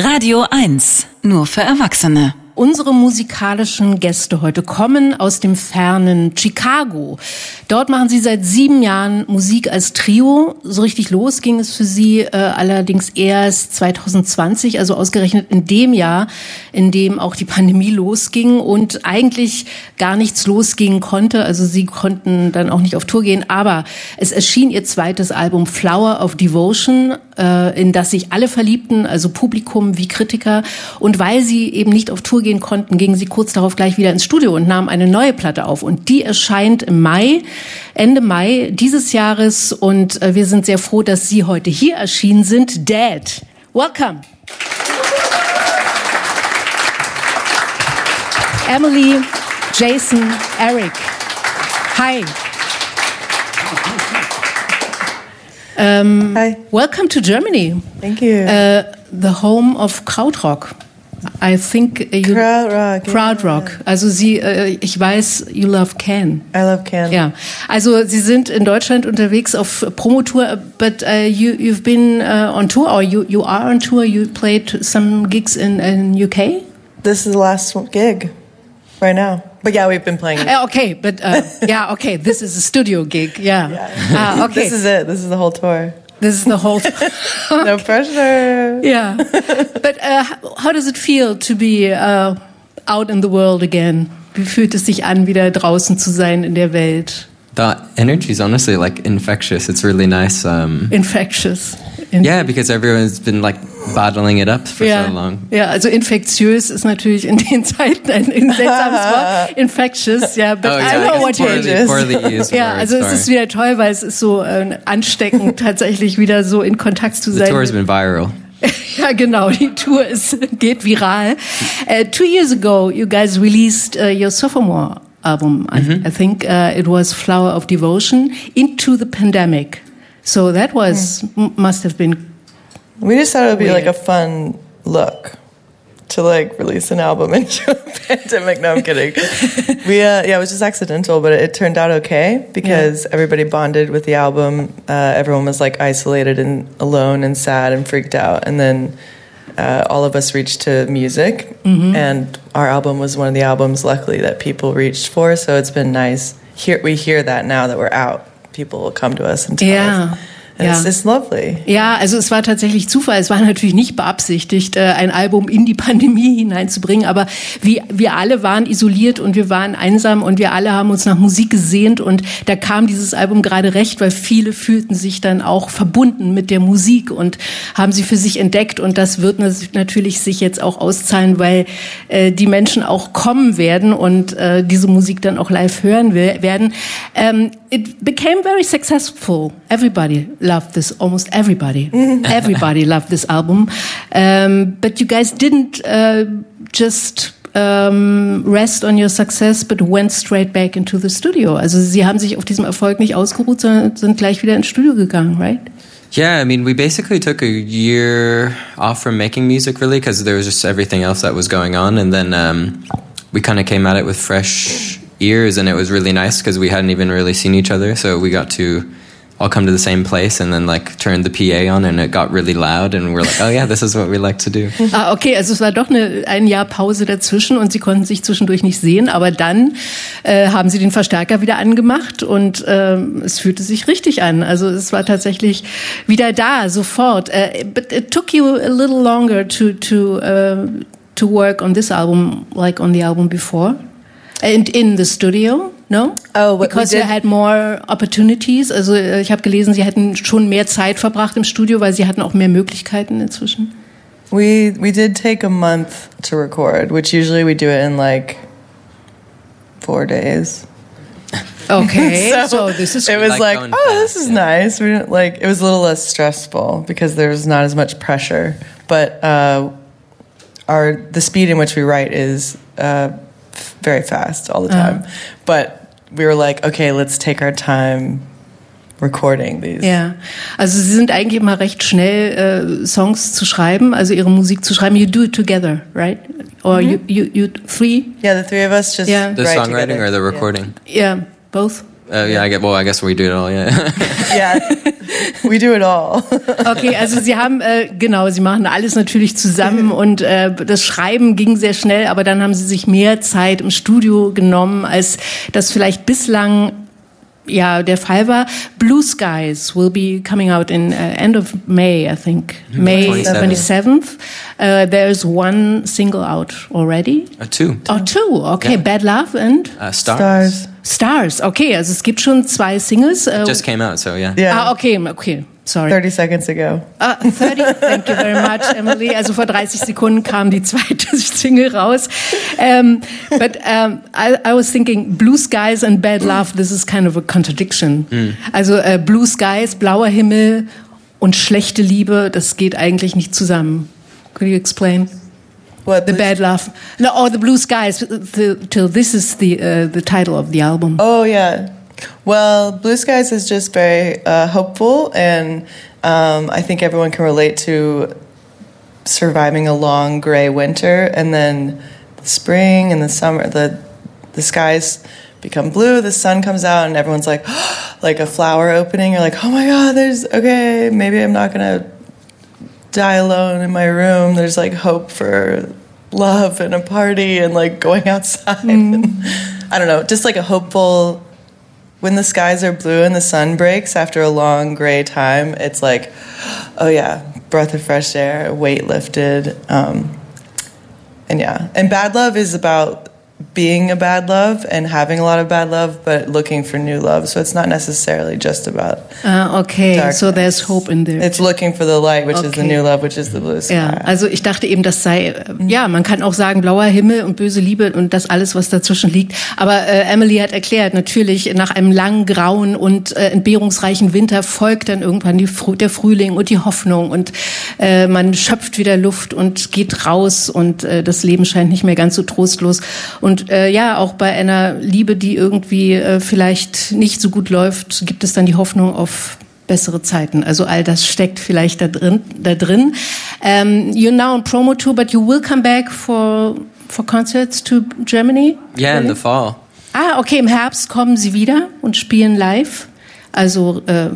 Radio 1, nur für Erwachsene. Unsere musikalischen Gäste heute kommen aus dem fernen Chicago. Dort machen sie seit sieben Jahren Musik als Trio. So richtig los ging es für sie äh, allerdings erst 2020, also ausgerechnet in dem Jahr, in dem auch die Pandemie losging und eigentlich gar nichts losgehen konnte. Also sie konnten dann auch nicht auf Tour gehen, aber es erschien ihr zweites Album Flower of Devotion, äh, in das sich alle verliebten, also Publikum wie Kritiker. Und weil sie eben nicht auf Tour gehen konnten, gingen sie kurz darauf gleich wieder ins Studio und nahmen eine neue Platte auf. Und die erscheint im Mai, Ende Mai dieses Jahres. Und äh, wir sind sehr froh, dass Sie heute hier erschienen sind. Dad, welcome. Emily, Jason, Eric. Hi. Um, Hi. Welcome to Germany. Thank you. Uh, the home of Krautrock. I think you Krautrock, Krautrock. Also Sie, äh, ich weiß, you love Can. I love Can. Ja, also Sie sind in Deutschland unterwegs auf Promotour, but uh, you you've been uh, on tour or you you are on tour. You played some gigs in in UK. This is the last gig right now. But yeah, we've been playing. Uh, okay, but uh, yeah, okay. This is a studio gig. Yeah. Yeah. Ah, okay. This is it. This is the whole tour. This is the whole. No pressure. Yeah. But uh, how does it feel to be uh, out in the world again? Wie fühlt es sich an, wieder draußen zu sein in der Welt? The energy is honestly like infectious. It's really nice. Um, Infectious. Yeah, because everyone's been like battling it up for ja, so long. ja, also infektiös ist natürlich in den Zeiten ein, ein seltsames Wort. Infectious, ja, but Oh I yeah, know like what it's you poorly, used Ja, also es sorry. ist wieder toll, weil es ist so äh, ansteckend, tatsächlich wieder so in Kontakt zu The sein. tour's been viral. Ja, genau, die Tour ist, geht viral. Uh, two years ago, you guys released uh, your sophomore album. I, I think uh, it was Flower of Devotion into the pandemic. So that was, m- must have been, We just thought it would be Weird. like a fun look to like release an album into a pandemic. No, I'm kidding. we uh, yeah, it was just accidental, but it, it turned out okay because everybody bonded with the album. Uh, everyone was like isolated and alone and sad and freaked out, and then. Uh, all of us reached to music, and our album was one of the albums, luckily, that people reached for. So it's been nice. Here we hear that now that we're out, people will come to us and tell Yeah. us. It's, Yeah. it's lovely. Ja, also es war tatsächlich Zufall. Es war natürlich nicht beabsichtigt, äh, ein Album in die Pandemie hineinzubringen. Aber wie, wir alle waren isoliert und wir waren einsam und wir alle haben uns nach Musik gesehnt. Und da kam dieses Album gerade recht, weil viele fühlten sich dann auch verbunden mit der Musik und haben sie für sich entdeckt. Und das wird natürlich sich jetzt auch auszahlen, weil äh, die Menschen auch kommen werden und äh, diese Musik dann auch live hören will, werden. Ähm, it became very successful. Everybody loved this, almost everybody. everybody loved this album. Um, but you guys didn't uh, just um, rest on your success, but went straight back into the studio. Also sie haben sich auf diesem Erfolg nicht ausgeruht, sondern sind gleich wieder ins Studio gegangen, right? Yeah, I mean, we basically took a year off from making music, really, because there was just everything else that was going on, and then um, we kind of came at it with fresh ears, and it was really nice because we hadn't even really seen each other, so we got to all come to the same place, and then like turn the PA on, and it got really loud, and we're like, oh yeah, this is what we like to do. Ah, okay, also es war doch eine, ein Jahr Pause dazwischen und sie konnten sich zwischendurch nicht sehen, aber dann äh, haben sie den Verstärker wieder angemacht und ähm, es fühlte sich richtig an. Also es war tatsächlich wieder da, sofort. Äh, but it took you a little longer to to uh, to work on this album, like on the album before, and in the studio. No? Oh, what we because you had more opportunities. Also äh, ich habe gelesen, sie hätten schon mehr Zeit verbracht im Studio, weil sie hatten auch mehr Möglichkeiten inzwischen. We we did take a month to record, which usually we do it in like four days. Okay, so, this is it was like like, oh, fast, this is yeah. nice. We didn't like it was a little less stressful because there was not as much pressure. But uh, our the speed in which we write is uh, f- very fast all the time. But we were like, okay, let's take our time recording these. Ja, also sie sind eigentlich immer recht schnell, äh, Songs zu schreiben, also ihre Musik zu schreiben. You do it together, right? Or mhm. you, you, you three? Yeah, the three of us just Yeah. The songwriting together. or the recording? Yeah, both. Uh, yeah, I get. Well, I guess we do it all. Yeah. Yeah, we do it all. Okay, also Sie haben, äh, genau, Sie machen alles natürlich zusammen und äh, das Schreiben ging sehr schnell, aber dann haben Sie sich mehr Zeit im Studio genommen, als das vielleicht bislang ja der Fall war. Blue Skies will be coming out in uh, end of May, I think. May 27th. 27th. Uh, there's one single out already. Uh, two. Oh, two. Okay, Yeah. Bad Love and Uh, stars. Stars. Stars. Okay, also es gibt schon zwei Singles. Äh, Just came out, so yeah. Yeah. Ah, okay, okay. Sorry. 30 seconds ago. Ah, 30, thank you very much, Emily. Also vor 30 Sekunden kam die zweite Single raus. Um, but um, I, I was thinking, Blue Skies and Bad Love, this is kind of a contradiction. Also äh, Blue Skies, blauer Himmel und schlechte Liebe, das geht eigentlich nicht zusammen. Could you explain? What? The Bad Love. No, or the Blue Skies, the, till this is the, uh, the title of the album. Oh yeah. Well, Blue Skies is just very uh, hopeful, and um, I think everyone can relate to surviving a long gray winter, and then the spring and the summer. The the skies become blue, the sun comes out, and everyone's like, like a flower opening. You're like, oh my god, there's okay. Maybe I'm not gonna die alone in my room. There's like hope for love and a party and like going outside. And, I don't know, just like a hopeful. When the skies are blue and the sun breaks after a long gray time, it's like, oh yeah, breath of fresh air, weight lifted. Um, and yeah, and bad love is about being a bad love and having a lot of bad love, but looking for new love. So it's not necessarily just about. Ah, okay, so Darkness. there's hope in there. It's looking for the light, which is the Okay. new love, which is the blue sky. Ja, also ich dachte eben, das sei, äh, ja, man kann auch sagen, blauer Himmel und böse Liebe und das alles, was dazwischen liegt. Aber äh, Emily hat erklärt, natürlich nach einem langen, grauen und äh, entbehrungsreichen Winter folgt dann irgendwann die, Frü- der Frühling und die Hoffnung und äh, man schöpft wieder Luft und geht raus und äh, das Leben scheint nicht mehr ganz so trostlos. Und äh, ja, auch bei einer Liebe, die irgendwie äh, vielleicht nicht so gut läuft, gibt es dann die Hoffnung auf bessere Zeiten. Also all das steckt vielleicht da drin. Da drin. Um, you're now on promo tour, but you will come back for for concerts to Germany. Yeah, in the fall. Ah, okay. Im Herbst kommen Sie wieder und spielen live. Also äh,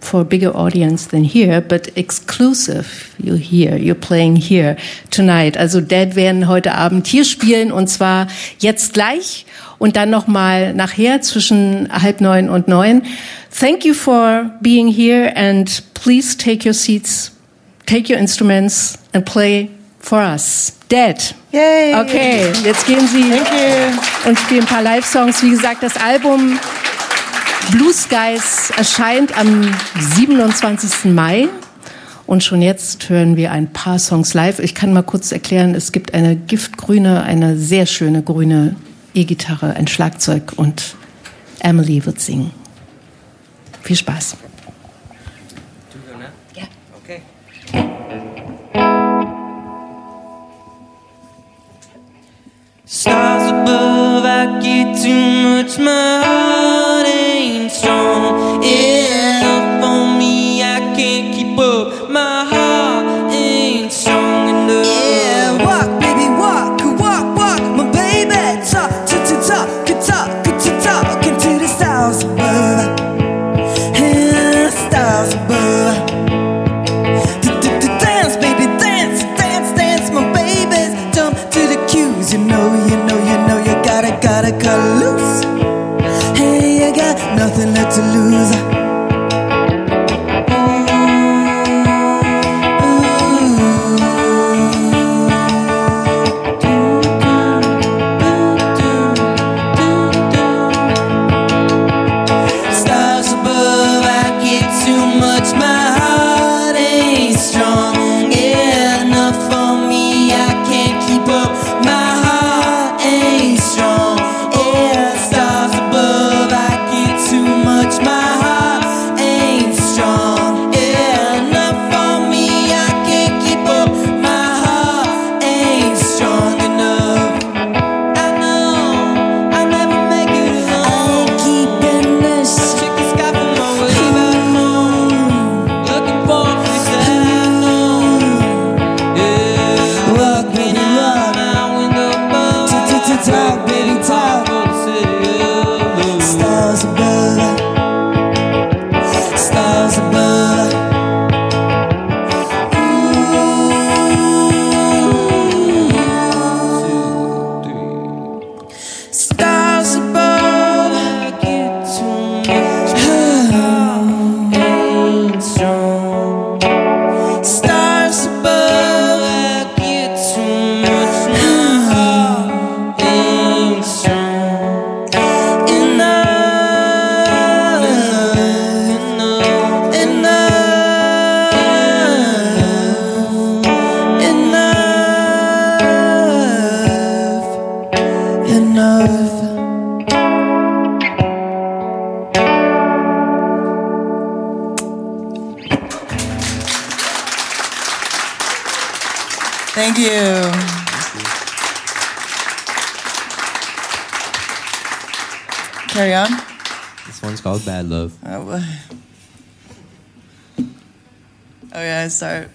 for a bigger audience than here, but exclusive. You here, you're playing here tonight. Also Dead werden heute Abend hier spielen und zwar jetzt gleich und dann noch mal nachher zwischen halb neun und neun. Thank you for being here and please take your seats, take your instruments and play for us. Dead. Yay! Okay, jetzt gehen Sie Thank you. und spielen ein paar Live-Songs. Wie gesagt, das Album Blue Skies erscheint am 27. Mai. Und schon jetzt hören wir ein paar Songs live. Ich kann mal kurz erklären, es gibt eine giftgrüne, eine sehr schöne grüne E-Gitarre, ein Schlagzeug und Emily wird singen. Viel Spaß. Ja. Okay. Stars above, I get too much. My heart Thank you. Carry on. This one's called Bad Love. Oh, oh yeah, start.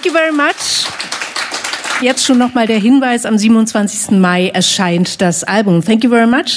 Thank you very much. Jetzt schon nochmal der Hinweis, am 27. Mai erscheint das Album. Thank you very much.